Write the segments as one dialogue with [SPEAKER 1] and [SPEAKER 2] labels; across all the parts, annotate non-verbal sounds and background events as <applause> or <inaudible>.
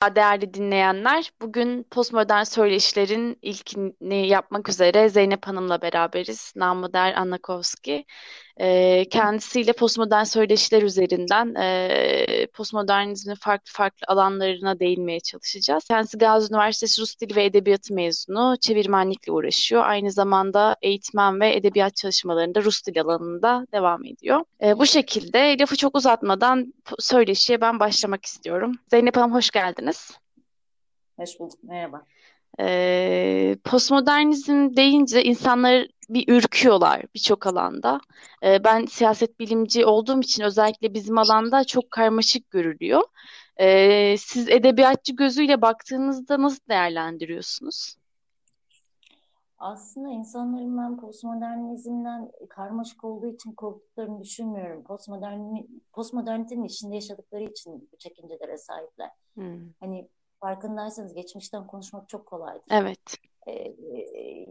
[SPEAKER 1] değerli dinleyenler. Bugün postmodern söyleşilerin ilkini yapmak üzere Zeynep Hanım'la beraberiz. Namı der Annakovski. Ee, kendisiyle postmodern söyleşiler üzerinden e, postmodernizmin farklı farklı alanlarına değinmeye çalışacağız. Kendisi Gazi Üniversitesi Rus Dili ve Edebiyatı mezunu, çevirmenlikle uğraşıyor. Aynı zamanda eğitmen ve edebiyat çalışmalarında Rus dil alanında devam ediyor. E, bu şekilde lafı çok uzatmadan söyleşiye ben başlamak istiyorum. Zeynep Hanım hoş geldiniz.
[SPEAKER 2] Hoş bulduk, merhaba.
[SPEAKER 1] E, postmodernizm deyince insanlar bir ürküyorlar birçok alanda. E, ben siyaset bilimci olduğum için özellikle bizim alanda çok karmaşık görülüyor. E, siz edebiyatçı gözüyle baktığınızda nasıl değerlendiriyorsunuz?
[SPEAKER 2] Aslında insanların ben postmodernizmden karmaşık olduğu için korktuklarını düşünmüyorum. Postmodern, postmodernitenin içinde yaşadıkları için bu çekincelere sahipler. Hmm. Hani farkındaysanız geçmişten konuşmak çok kolaydır.
[SPEAKER 1] Evet.
[SPEAKER 2] Ee,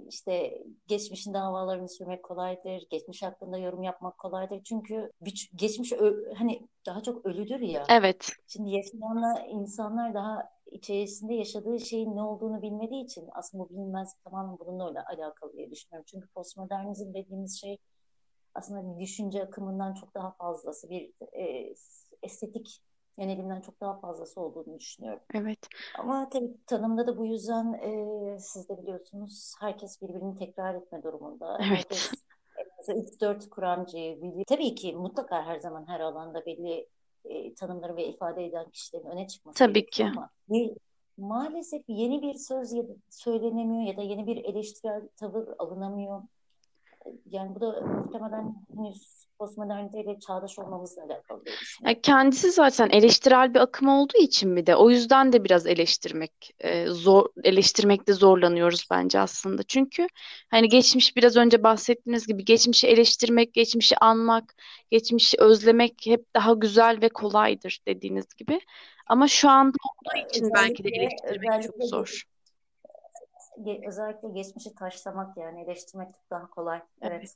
[SPEAKER 2] işte geçmişin davalarını sürmek kolaydır. Geçmiş hakkında yorum yapmak kolaydır. Çünkü geçmiş hani daha çok ölüdür ya.
[SPEAKER 1] Evet.
[SPEAKER 2] Şimdi yaşayanlar insanlar daha içerisinde yaşadığı şeyin ne olduğunu bilmediği için aslında bu bilinmez tamamen bununla alakalı diye düşünüyorum. Çünkü postmodernizm dediğimiz şey aslında bir düşünce akımından çok daha fazlası bir e, estetik yönelimden çok daha fazlası olduğunu düşünüyorum.
[SPEAKER 1] Evet.
[SPEAKER 2] Ama tabii tanımda da bu yüzden e, siz de biliyorsunuz herkes birbirini tekrar etme durumunda.
[SPEAKER 1] Evet.
[SPEAKER 2] Herkes 3-4 kuramcıyı biliyor. Tabii ki mutlaka her zaman her alanda belli e, tanımları ve ifade eden kişilerin öne çıkması
[SPEAKER 1] Tabii ki.
[SPEAKER 2] Ama bir, maalesef yeni bir söz söylenemiyor ya da yeni bir eleştirel tavır alınamıyor. Yani bu da muhtemelen henüz postmoderniteyle çağdaş olmamızla alakalı bir
[SPEAKER 1] yani kendisi zaten eleştirel bir akım olduğu için mi de o yüzden de biraz eleştirmek e, zor eleştirmekte zorlanıyoruz bence aslında. Çünkü hani geçmiş biraz önce bahsettiğiniz gibi geçmişi eleştirmek, geçmişi anmak, geçmişi özlemek hep daha güzel ve kolaydır dediğiniz gibi. Ama şu anda olduğu için belki de eleştirmek çok zor
[SPEAKER 2] özellikle geçmişi taşlamak yani eleştirmek daha kolay. Evet. evet.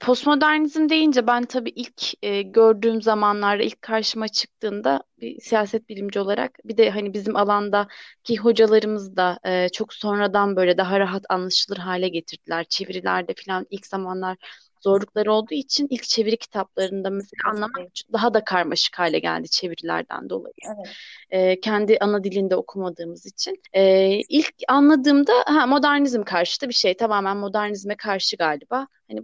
[SPEAKER 1] Postmodernizm deyince ben tabii ilk e, gördüğüm zamanlarda ilk karşıma çıktığında bir siyaset bilimci olarak bir de hani bizim alandaki hocalarımız da e, çok sonradan böyle daha rahat anlaşılır hale getirdiler. Çevirilerde falan ilk zamanlar zorlukları olduğu için ilk çeviri kitaplarında mesela anlamak daha da karmaşık hale geldi çevirilerden dolayı.
[SPEAKER 2] Evet.
[SPEAKER 1] E, kendi ana dilinde okumadığımız için. E, ilk anladığımda ha, modernizm karşıtı bir şey. Tamamen modernizme karşı galiba. Hani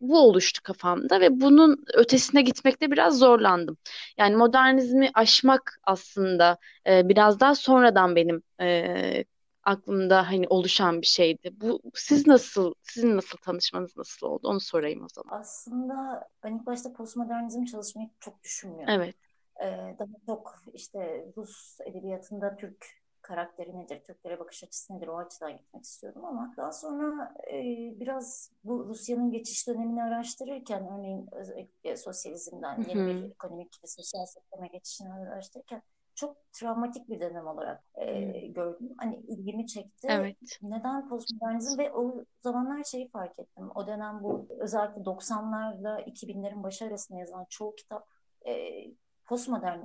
[SPEAKER 1] bu oluştu kafamda ve bunun ötesine gitmekte biraz zorlandım. Yani modernizmi aşmak aslında e, biraz daha sonradan benim e, aklımda hani oluşan bir şeydi. Bu siz nasıl sizin nasıl tanışmanız nasıl oldu? Onu sorayım o zaman.
[SPEAKER 2] Aslında ben ilk başta postmodernizm çalışmayı çok düşünmüyorum.
[SPEAKER 1] Evet.
[SPEAKER 2] Ee, daha çok işte Rus edebiyatında Türk karakteri nedir, Türklere bakış açısı nedir o açıdan gitmek istiyordum ama daha sonra e, biraz bu Rusya'nın geçiş dönemini araştırırken örneğin özellikle sosyalizmden yeni bir ekonomik ve sosyal sisteme geçişini araştırırken çok travmatik bir dönem olarak e, gördüm. Hani ilgimi çekti.
[SPEAKER 1] Evet.
[SPEAKER 2] Neden postmodernizm ve o zamanlar şeyi fark ettim. O dönem bu özellikle 90'larla 2000'lerin başı arasında yazılan çoğu kitap e, postmodern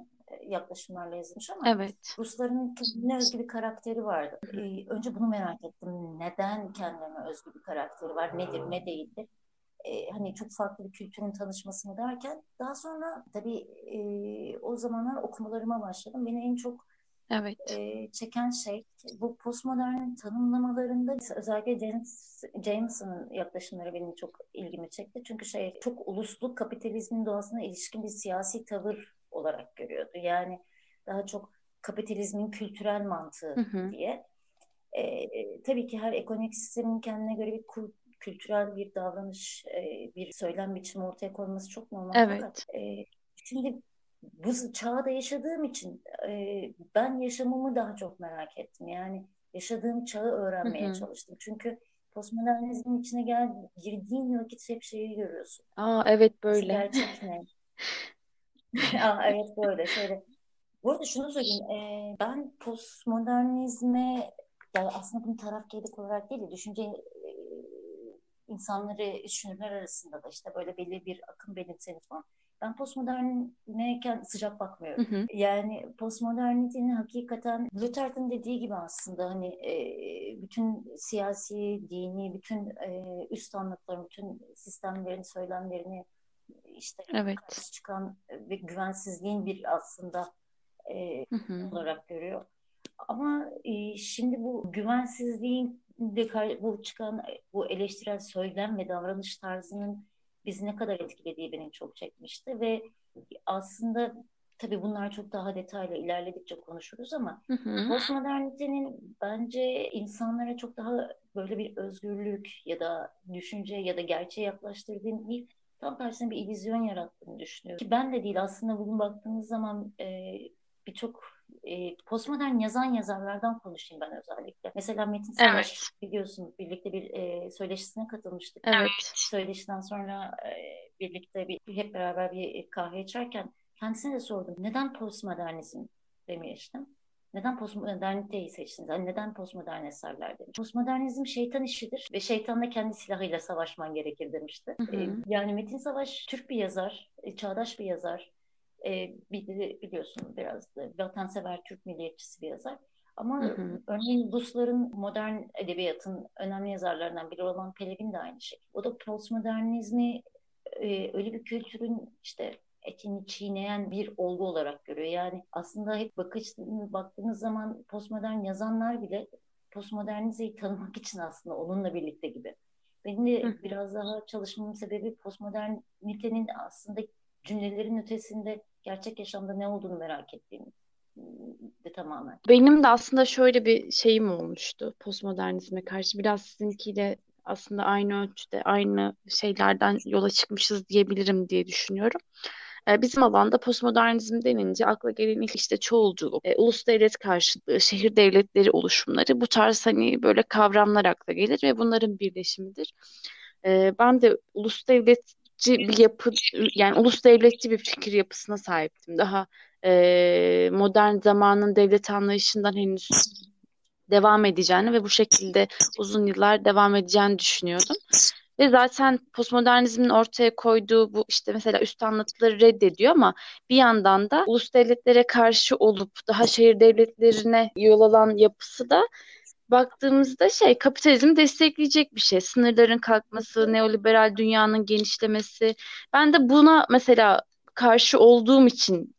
[SPEAKER 2] yaklaşımlarla yazılmış ama
[SPEAKER 1] evet.
[SPEAKER 2] Rusların kendine özgü bir karakteri vardı. Ee, önce bunu merak ettim. Neden kendine özgü bir karakteri var? Nedir, ne değildir? Ee, hani çok farklı bir kültürün tanışmasını derken daha sonra tabii e, o zamanlar okumalarıma başladım. Beni en çok
[SPEAKER 1] Evet.
[SPEAKER 2] E, çeken şey bu postmodern tanımlamalarında özellikle James, Jameson'ın yaklaşımları benim çok ilgimi çekti. Çünkü şey çok uluslu kapitalizmin doğasına ilişkin bir siyasi tavır olarak görüyordu. Yani daha çok kapitalizmin kültürel mantığı hı hı. diye. E, tabii ki her ekonomik sistemin kendine göre bir kültürel bir davranış, e, bir söylem biçimi ortaya koyması çok normal.
[SPEAKER 1] Evet. Fakat
[SPEAKER 2] e, şimdi bu çağda yaşadığım için e, ben yaşamımı daha çok merak ettim. Yani yaşadığım çağı öğrenmeye hı hı. çalıştım. Çünkü postmodernizmin içine gel girdiğin vakit hep şeyi görüyorsun.
[SPEAKER 1] Aa evet böyle.
[SPEAKER 2] Gerçek ne? <laughs> <laughs> Aa, evet böyle şöyle. Bu arada şunu söyleyeyim. E, ben postmodernizme yani aslında bunu tarafkirlik olarak değil de düşünce e, insanları düşünürler arasında da işte böyle belli bir akım benimseniz falan ben postmoderne sıcak bakmıyorum. Hı hı. Yani postmodernitenin hakikaten Luther'ın dediği gibi aslında hani e, bütün siyasi, dini, bütün e, üst anlıkların, bütün sistemlerin söylemlerini işte evet. çıkan ve güvensizliğin bir aslında e, hı hı. olarak görüyor. Ama e, şimdi bu güvensizliğin de bu çıkan bu eleştirel söylem ve davranış tarzının bizi ne kadar etkilediği beni çok çekmişti ve aslında tabii bunlar çok daha detaylı ilerledikçe konuşuruz ama hı hı. postmodernitenin bence insanlara çok daha böyle bir özgürlük ya da düşünce ya da gerçeğe yaklaştırdığını değil tam tersine bir illüzyon yarattığını düşünüyorum. Ki ben de değil aslında bugün baktığımız zaman e, birçok e, postmodern yazan yazarlardan konuşayım ben özellikle. Mesela Metin Savaş evet. biliyorsun birlikte bir e, söyleşisine katılmıştık.
[SPEAKER 1] Evet.
[SPEAKER 2] Söyleşiden sonra e, birlikte bir, hep beraber bir kahve içerken kendisine de sordum. Neden postmodernizm demiştim. Neden postmoderniteyi seçtiniz? Yani neden postmodern eserler demiş. Postmodernizm şeytan işidir ve şeytanla kendi silahıyla savaşman gerekir demişti. Hı hı. Yani Metin Savaş Türk bir yazar, çağdaş bir yazar e, biliyorsun biraz da vatansever Türk milliyetçisi bir yazar. Ama hı hı. örneğin Rusların modern edebiyatın önemli yazarlarından biri olan Pelevin de aynı şey. O da postmodernizmi e, öyle bir kültürün işte etini çiğneyen bir olgu olarak görüyor. Yani aslında hep bakış, baktığınız zaman postmodern yazanlar bile postmodernizeyi tanımak için aslında onunla birlikte gibi. Benim de Hı. biraz daha çalışmamın sebebi postmodernitenin aslında cümlelerin ötesinde gerçek yaşamda ne olduğunu merak ettiğim de tamamen.
[SPEAKER 1] Benim de aslında şöyle bir şeyim olmuştu postmodernizme karşı. Biraz sizinkiyle aslında aynı ölçüde aynı şeylerden yola çıkmışız diyebilirim diye düşünüyorum. Ee, bizim alanda postmodernizm denince akla gelen ilk işte çoğulculuk, e, ulus devlet karşıtlığı, şehir devletleri oluşumları bu tarz hani böyle kavramlar akla gelir ve bunların birleşimidir. E, ben de ulus devlet bir yapı yani ulus devletçi bir fikir yapısına sahiptim. Daha e, modern zamanın devlet anlayışından henüz devam edeceğini ve bu şekilde uzun yıllar devam edeceğini düşünüyordum. Ve zaten postmodernizmin ortaya koyduğu bu işte mesela üst anlatıları reddediyor ama bir yandan da ulus devletlere karşı olup daha şehir devletlerine yol alan yapısı da baktığımızda şey kapitalizmi destekleyecek bir şey. Sınırların kalkması, neoliberal dünyanın genişlemesi. Ben de buna mesela karşı olduğum için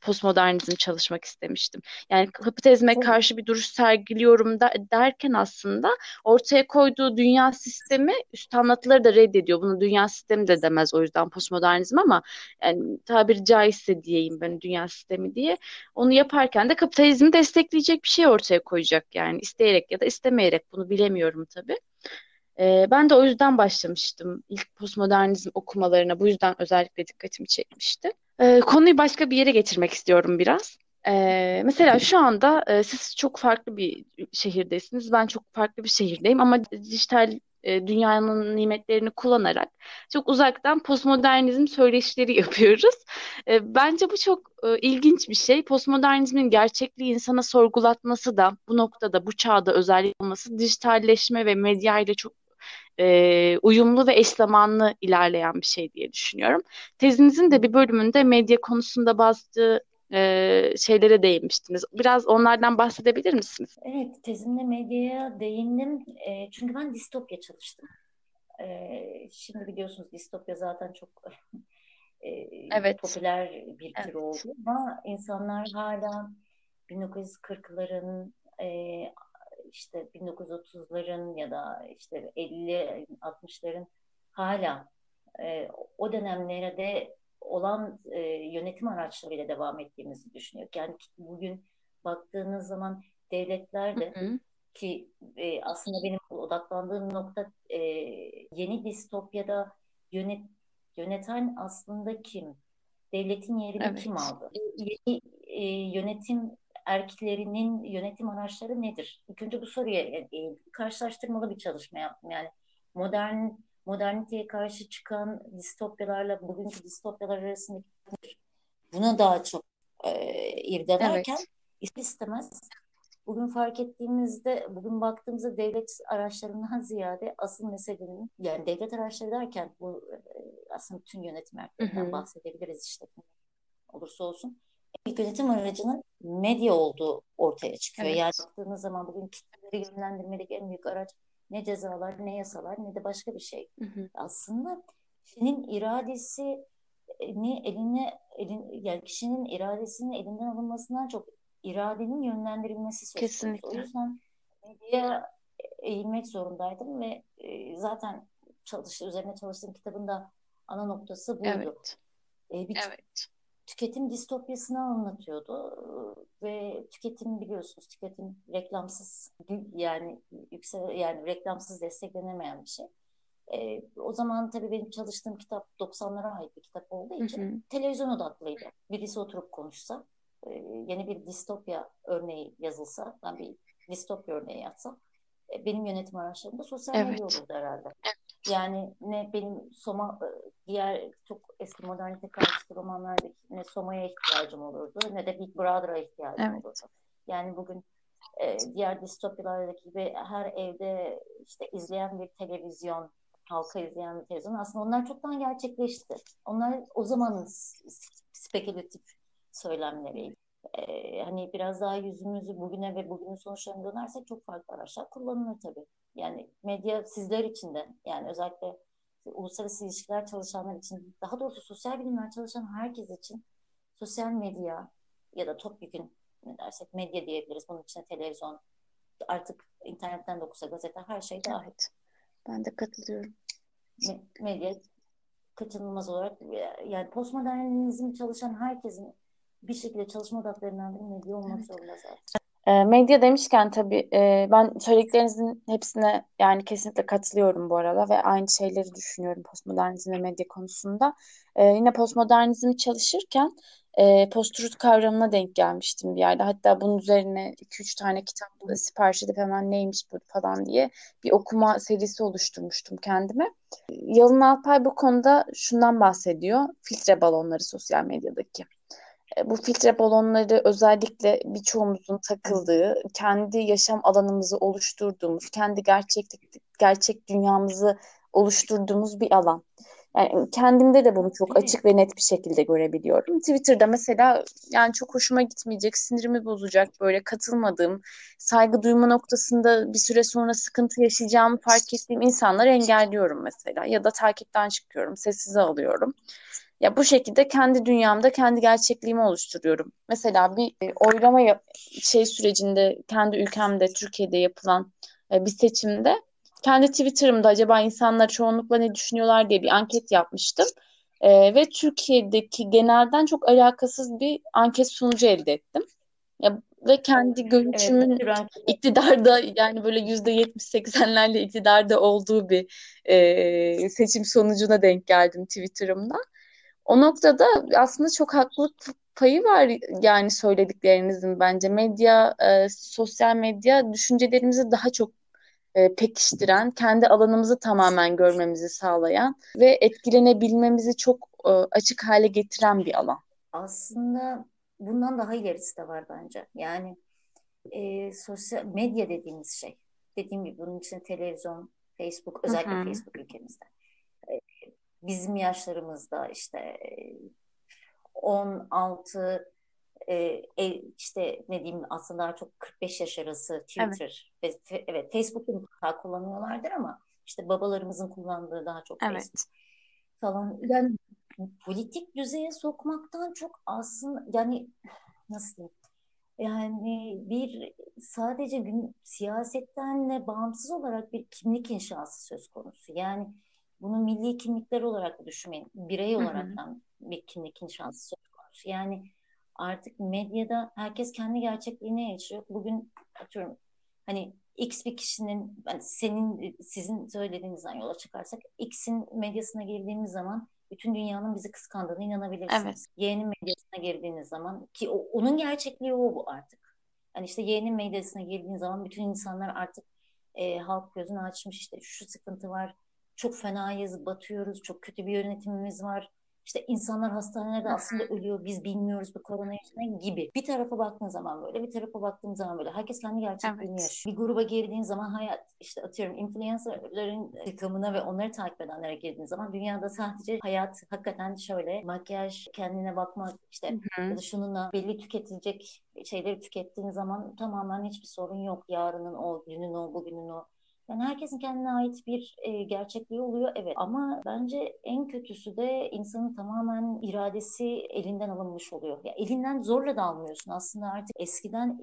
[SPEAKER 1] postmodernizm çalışmak istemiştim. Yani kapitalizme karşı bir duruş sergiliyorum da, derken aslında ortaya koyduğu dünya sistemi üst anlatıları da reddediyor. Bunu dünya sistemi de demez o yüzden postmodernizm ama yani tabiri caizse diyeyim ben dünya sistemi diye. Onu yaparken de kapitalizmi destekleyecek bir şey ortaya koyacak yani isteyerek ya da istemeyerek bunu bilemiyorum tabii. Ee, ben de o yüzden başlamıştım ilk postmodernizm okumalarına. Bu yüzden özellikle dikkatimi çekmişti. Ee, konuyu başka bir yere getirmek istiyorum biraz. Ee, mesela şu anda e, siz çok farklı bir şehirdesiniz. Ben çok farklı bir şehirdeyim ama dijital e, dünyanın nimetlerini kullanarak çok uzaktan postmodernizm söyleşileri <laughs> yapıyoruz. E, bence bu çok e, ilginç bir şey. Postmodernizmin gerçekliği insana sorgulatması da bu noktada, bu çağda özellikle olması dijitalleşme ve medya ile çok e, uyumlu ve eş zamanlı ilerleyen bir şey diye düşünüyorum. Tezinizin de bir bölümünde medya konusunda bazı e, şeylere değinmiştiniz. Biraz onlardan bahsedebilir misiniz?
[SPEAKER 2] Evet, tezimde medyaya değindim. E, çünkü ben distopya çalıştım. E, şimdi biliyorsunuz distopya zaten çok <laughs> e, evet. popüler bir tür evet. oldu. Ama insanlar hala 1940'ların e, işte 1930'ların ya da işte 50-60'ların hala e, o dönemlerde olan e, yönetim araçlarıyla devam ettiğimizi düşünüyor. Yani bugün baktığınız zaman devletler de hı hı. ki e, aslında benim odaklandığım nokta e, yeni distopyada yönet, yöneten aslında kim? Devletin yerini evet. kim aldı? Yeni e, yönetim erkeklerinin yönetim araçları nedir? İlk önce bu soruya e, e, karşılaştırmalı bir çalışma yaptım. Yani modern moderniteye karşı çıkan distopyalarla bugünkü distopyalar arasındaki buna daha çok e, irdelerken evet. istemez bugün fark ettiğimizde, bugün baktığımızda devlet araçlarından ziyade asıl meselenin, yani devlet araçları derken bu e, aslında bütün yönetim erklerinden bahsedebiliriz işte olursa olsun. Bir yönetim aracının medya olduğu ortaya çıkıyor. Evet. Yani baktığınız zaman bugün kitleleri yönlendirmedeki en büyük araç ne cezalar, ne yasalar, ne de başka bir şey. Hı hı. Aslında kişinin iradesi ni eline elin, yani kişinin iradesinin elinden alınmasından çok iradenin yönlendirilmesi söz
[SPEAKER 1] Kesinlikle.
[SPEAKER 2] O yüzden medyaya eğilmek zorundaydım ve e, zaten çalıştı, üzerine çalıştığım kitabın da ana noktası buydu. Evet. E, bir evet. Tüketim distopyasını anlatıyordu ve tüketim biliyorsunuz tüketim reklamsız yani yüksel yani reklamsız desteklenemeyen bir şey. E, o zaman tabii benim çalıştığım kitap 90'lara ait bir kitap olduğu için hı hı. televizyon odaklıydı. Birisi oturup konuşsa, e, yeni bir distopya örneği yazılsa, ben bir distopya örneği yazsam, e, benim yönetim araçlarımda sosyal evet. medya olurdu herhalde. Yani ne benim Soma, diğer çok eski modernite karşıtı romanlardaki ne Soma'ya ihtiyacım olurdu ne de Big Brother'a ihtiyacım evet. olurdu. Yani bugün e, diğer distopyalardaki gibi her evde işte izleyen bir televizyon, halka izleyen bir televizyon aslında onlar çoktan gerçekleşti. Onlar o zamanın spekülatif söylemleriydi. Ee, hani biraz daha yüzümüzü bugüne ve bugünün sonuçlarına dönersek çok farklı araçlar kullanılır tabii. Yani medya sizler için de yani özellikle uluslararası ilişkiler çalışanlar için daha doğrusu sosyal bilimler çalışan herkes için sosyal medya ya da topyekun ne dersek medya diyebiliriz. Bunun içine televizyon artık internetten de okusa gazete her şey dahil. Evet.
[SPEAKER 1] Ben de katılıyorum.
[SPEAKER 2] Medya kaçınılmaz olarak yani postmodernizm çalışan herkesin bir şekilde çalışma odaklarından biri medya olmak evet. zorunda zaten.
[SPEAKER 1] Medya demişken tabii ben söylediklerinizin hepsine yani kesinlikle katılıyorum bu arada ve aynı şeyleri düşünüyorum postmodernizm ve medya konusunda. Yine postmodernizmi çalışırken e, kavramına denk gelmiştim bir yerde. Hatta bunun üzerine 2-3 tane kitap sipariş edip hemen neymiş bu falan diye bir okuma serisi oluşturmuştum kendime. Yalın Alpay bu konuda şundan bahsediyor. Filtre balonları sosyal medyadaki. E, bu filtre balonları özellikle birçoğumuzun takıldığı, kendi yaşam alanımızı oluşturduğumuz, kendi gerçeklik gerçek dünyamızı oluşturduğumuz bir alan. Yani kendimde de bunu çok açık ve net bir şekilde görebiliyorum. Twitter'da mesela yani çok hoşuma gitmeyecek, sinirimi bozacak böyle katılmadığım, saygı duyma noktasında bir süre sonra sıkıntı yaşayacağımı fark ettiğim insanları engelliyorum mesela ya da takipten çıkıyorum, sessize alıyorum. Ya bu şekilde kendi dünyamda kendi gerçekliğimi oluşturuyorum. Mesela bir e, oylama şey sürecinde kendi ülkemde Türkiye'de yapılan e, bir seçimde kendi Twitter'ımda acaba insanlar çoğunlukla ne düşünüyorlar diye bir anket yapmıştım. E, ve Türkiye'deki genelden çok alakasız bir anket sonucu elde ettim. Ya, ve kendi görüşümün evet, iktidarda yani böyle yüzde yetmiş seksenlerle iktidarda olduğu bir e, seçim sonucuna denk geldim Twitter'ımda. O noktada aslında çok haklılık payı var yani söylediklerinizin bence. Medya, e, sosyal medya düşüncelerimizi daha çok e, pekiştiren, kendi alanımızı tamamen görmemizi sağlayan ve etkilenebilmemizi çok e, açık hale getiren bir alan.
[SPEAKER 2] Aslında bundan daha ilerisi de var bence. Yani e, sosyal medya dediğimiz şey. Dediğim gibi bunun için televizyon, Facebook, özellikle Hı-hı. Facebook ülkemizde. E, bizim yaşlarımızda işte 16 e, e, işte ne diyeyim aslında daha çok 45 yaş arası Twitter evet, ve, evet Facebook'u mutlaka kullanıyorlardır ama işte babalarımızın kullandığı daha çok evet. Facebook falan. Yani politik düzeye sokmaktan çok aslında yani nasıl diyeyim yani bir sadece gün siyasetten bağımsız olarak bir kimlik inşası söz konusu. Yani bunu milli kimlikler olarak düşünmeyin. Birey olarak bir kimlik inşası söz konusu. Yani artık medyada herkes kendi gerçekliğine yaşıyor. Bugün atıyorum hani X bir kişinin yani senin sizin söylediğinizden yola çıkarsak X'in medyasına girdiğimiz zaman bütün dünyanın bizi kıskandığına inanabilirsiniz. Evet. Y'nin medyasına girdiğiniz zaman ki o, onun gerçekliği o bu artık. Yani işte Y'nin medyasına girdiğiniz zaman bütün insanlar artık e, halk gözünü açmış işte şu sıkıntı var, çok fenayız, batıyoruz, çok kötü bir yönetimimiz var. işte insanlar hastanelerde aslında ölüyor biz bilmiyoruz bu korona yüzünden gibi. Bir tarafa baktığın zaman böyle bir tarafa baktığın zaman böyle herkes kendi gerçekliğini evet. yaşıyor. Bir gruba girdiğin zaman hayat işte atıyorum influencerların takımına ve onları takip edenlere girdiğin zaman dünyada sadece hayat hakikaten şöyle makyaj kendine bakmak işte hı hı. ya da şununla belli tüketilecek şeyleri tükettiğin zaman tamamen hiçbir sorun yok. Yarının o, günün o, bugünün o. Yani herkesin kendine ait bir e, gerçekliği oluyor evet ama bence en kötüsü de insanın tamamen iradesi elinden alınmış oluyor. Ya elinden zorla da almıyorsun aslında artık eskiden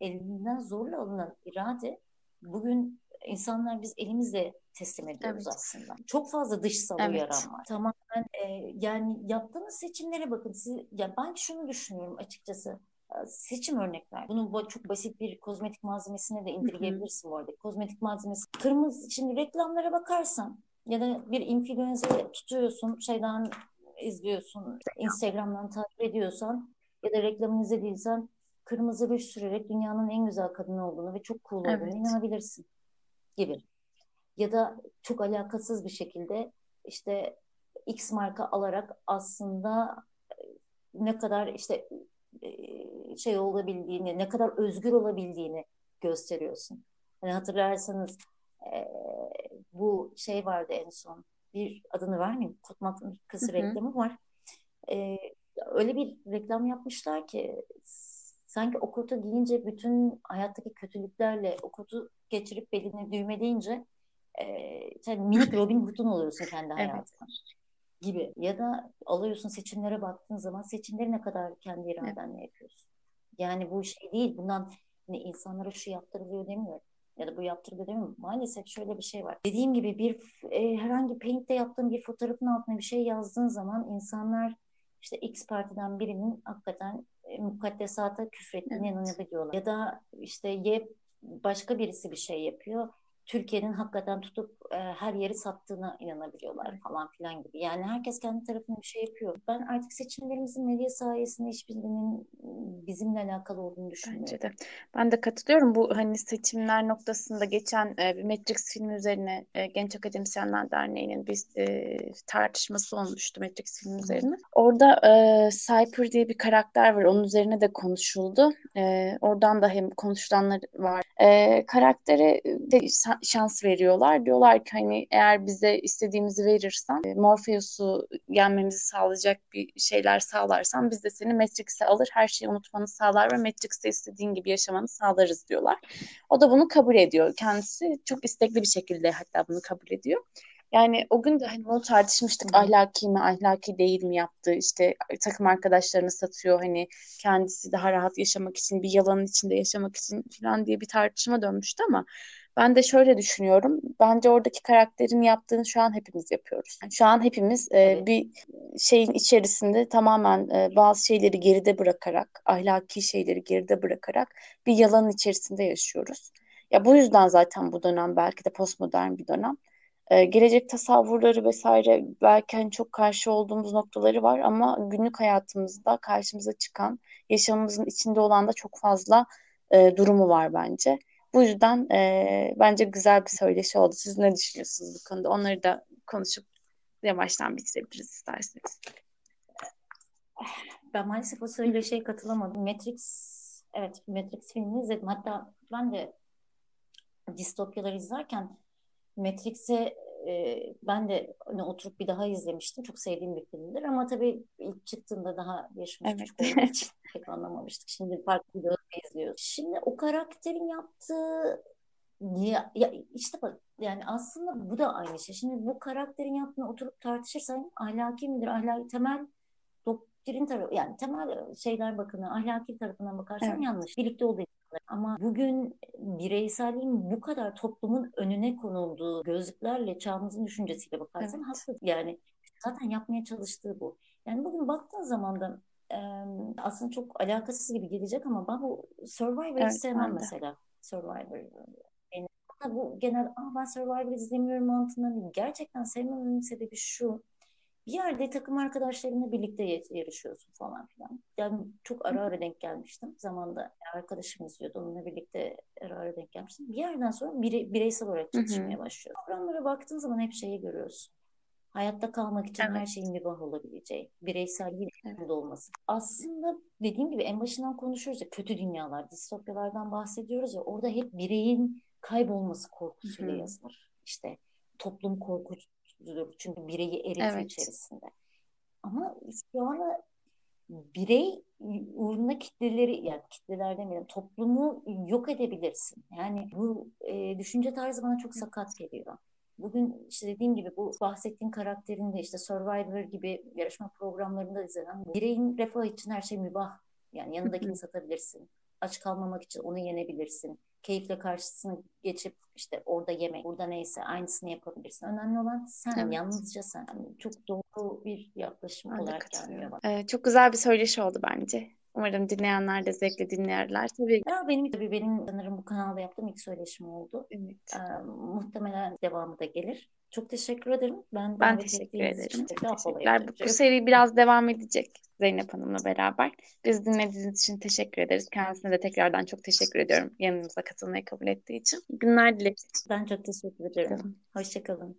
[SPEAKER 2] elinden zorla alınan irade bugün insanlar biz elimizle teslim ediyoruz evet. aslında. Çok fazla dışsal evet. uyaran var. Tamamen e, yani yaptığınız seçimlere bakın. Siz, ya ben şunu düşünüyorum açıkçası seçim örnekler. Bunu çok basit bir kozmetik malzemesine de indirgeyebilirsin bu arada. Kozmetik malzemesi. Kırmızı, şimdi reklamlara bakarsan ya da bir influencer tutuyorsun, şeyden izliyorsun, Instagram'dan takip ediyorsan ya da reklamını izlediysen kırmızı ruj sürerek dünyanın en güzel kadını olduğunu ve çok cool olduğunu evet. inanabilirsin gibi. Ya da çok alakasız bir şekilde işte X marka alarak aslında ne kadar işte şey olabildiğini, ne kadar özgür olabildiğini gösteriyorsun. Hani hatırlarsanız e, bu şey vardı en son. Bir adını vermeyeyim. Kutmak kızı reklamı var. E, öyle bir reklam yapmışlar ki sanki o kotu giyince bütün hayattaki kötülüklerle o kotu geçirip beline düğmeleyince e, sen minik <laughs> Robin Hood'un oluyorsun kendi hayatında. Evet gibi ya da alıyorsun seçimlere baktığın zaman seçimleri ne kadar kendi iradenle evet. yapıyorsun. Yani bu şey değil. Bundan hani insanlara şu yaptırılıyor demiyorum. Ya da bu yaptırılıyor demiyorum. Maalesef şöyle bir şey var. Dediğim gibi bir e, herhangi Paint'te yaptığın bir fotoğrafın altına bir şey yazdığın zaman insanlar işte X partiden birinin hakikaten e, mukaddesata küfrettiğine evet. inanabiliyorlar. Ya da işte Y başka birisi bir şey yapıyor Türkiye'nin hakikaten tutup e, her yeri sattığına inanabiliyorlar falan filan gibi. Yani herkes kendi tarafında bir şey yapıyor. Ben artık seçimlerimizin medya sayesinde hiçbirinin bizimle alakalı olduğunu düşünmüyorum.
[SPEAKER 1] Bence de. Ben de katılıyorum. Bu hani seçimler noktasında geçen e, bir Matrix filmi üzerine e, Genç Akademisyenler Derneği'nin bir e, tartışması olmuştu Matrix filmi üzerine. Orada e, Cypher diye bir karakter var. Onun üzerine de konuşuldu. E, oradan da hem konuşulanlar var. E, karakteri de şans veriyorlar. Diyorlar ki hani eğer bize istediğimizi verirsen e, Morpheus'u yenmemizi sağlayacak bir şeyler sağlarsan biz de seni Matrix'e alır her şeyi unutmanı sağlar ve Matrix'te istediğin gibi yaşamanı sağlarız diyorlar. O da bunu kabul ediyor. Kendisi çok istekli bir şekilde hatta bunu kabul ediyor. Yani o gün de hani bunu tartışmıştık. Ahlaki mi, ahlaki değil mi yaptığı işte takım arkadaşlarını satıyor hani kendisi daha rahat yaşamak için bir yalanın içinde yaşamak için falan diye bir tartışma dönmüştü ama ben de şöyle düşünüyorum. Bence oradaki karakterin yaptığını şu an hepimiz yapıyoruz. şu an hepimiz e, bir şeyin içerisinde tamamen e, bazı şeyleri geride bırakarak, ahlaki şeyleri geride bırakarak bir yalanın içerisinde yaşıyoruz. Ya bu yüzden zaten bu dönem belki de postmodern bir dönem. Ee, gelecek tasavvurları vesaire belki hani çok karşı olduğumuz noktaları var ama günlük hayatımızda karşımıza çıkan, yaşamımızın içinde olan da çok fazla e, durumu var bence. Bu yüzden e, bence güzel bir söyleşi oldu. Siz ne düşünüyorsunuz bu konuda? Onları da konuşup yavaştan bitirebiliriz isterseniz.
[SPEAKER 2] Ben maalesef o söyleşiye katılamadım. Matrix, evet Matrix filmini izledim. Hatta ben de distopyalar izlerken Matrix'e e, ben de hani oturup bir daha izlemiştim. Çok sevdiğim bir filmdir ama tabii ilk çıktığında daha yaşımız evet. küçük olduğu için <laughs> pek anlamamıştık. Şimdi farklı bir izliyoruz. Şimdi o karakterin yaptığı ya, ya işte bak yani aslında bu da aynı şey. Şimdi bu karakterin yaptığını oturup tartışırsan ahlaki midir? Ahlaki temel doktrin tarafı yani temel şeyler bakımından ahlaki tarafından bakarsan evet. yanlış. Birlikte olduğu ama bugün bireyselliğin bu kadar toplumun önüne konulduğu gözlüklerle çağımızın düşüncesiyle bakarsan evet. haklı. Yani zaten yapmaya çalıştığı bu. Yani bugün baktığın zaman da e, aslında çok alakasız gibi gelecek ama ben bu Survivor'ı evet, sevmem mesela. Survivor. Yani, bu genel Aa, ben Survivor izlemiyorum mantığından değil. Gerçekten sevmememin sebebi şu bir yerde takım arkadaşlarımla birlikte yarışıyorsun falan filan. Yani çok ara ara denk gelmiştim. Zamanda arkadaşım izliyordu. Onunla birlikte ara ara denk gelmiştim. Bir yerden sonra bire, bireysel olarak çalışmaya başlıyor. Programlara baktığın zaman hep şeyi görüyorsun. hayatta kalmak için
[SPEAKER 1] Evet.
[SPEAKER 2] her şeyin mübah olabileceği, bireyselliğin
[SPEAKER 1] Evet.
[SPEAKER 2] olması. Aslında dediğim gibi en başından konuşuyoruz ya kötü dünyalar, distopyalardan bahsediyoruz ya orada hep bireyin kaybolması korkusuyla yazılır. İşte toplum korkutudur çünkü bireyi eritiyor
[SPEAKER 1] Evet.
[SPEAKER 2] içerisinde. Ama şu anda birey uğruna kitleleri yani kitleler demeyelim toplumu yok edebilirsin. Yani bu e, düşünce tarzı bana çok sakat geliyor. Bugün işte dediğim gibi bu bahsettiğin karakterinde işte Survivor gibi yarışma programlarında izlenen bireyin refah için her şey mübah. Yani yanındakini satabilirsin. Aç kalmamak için onu yenebilirsin. Keyifle karşısına geçip işte orada yemek, burada neyse aynısını yapabilirsin. Önemli olan sen,
[SPEAKER 1] Evet.
[SPEAKER 2] yalnızca sen. Yani çok doğru bir yaklaşım
[SPEAKER 1] Ben
[SPEAKER 2] olarak gelmiyor bana.
[SPEAKER 1] Ee, çok güzel bir söyleşi oldu bence. Umarım dinleyenler de zevkle dinlerler. Tabii
[SPEAKER 2] Ya benim tabii benim sanırım bu kanalda yaptığım ilk söyleşim oldu.
[SPEAKER 1] evet.
[SPEAKER 2] Ee, muhtemelen devamı da gelir. Çok teşekkür ederim. Ben
[SPEAKER 1] Ben teşekkür ederim. teşekkürler. Bu, bu seri biraz devam edecek Zeynep Hanım'la beraber. Biz dinlediğiniz için teşekkür ederiz. Kendisine de tekrardan çok teşekkür ediyorum yanımıza katılmayı kabul ettiği için. Günler dilerim.
[SPEAKER 2] Ben çok teşekkür ederim. Hoşçakalın.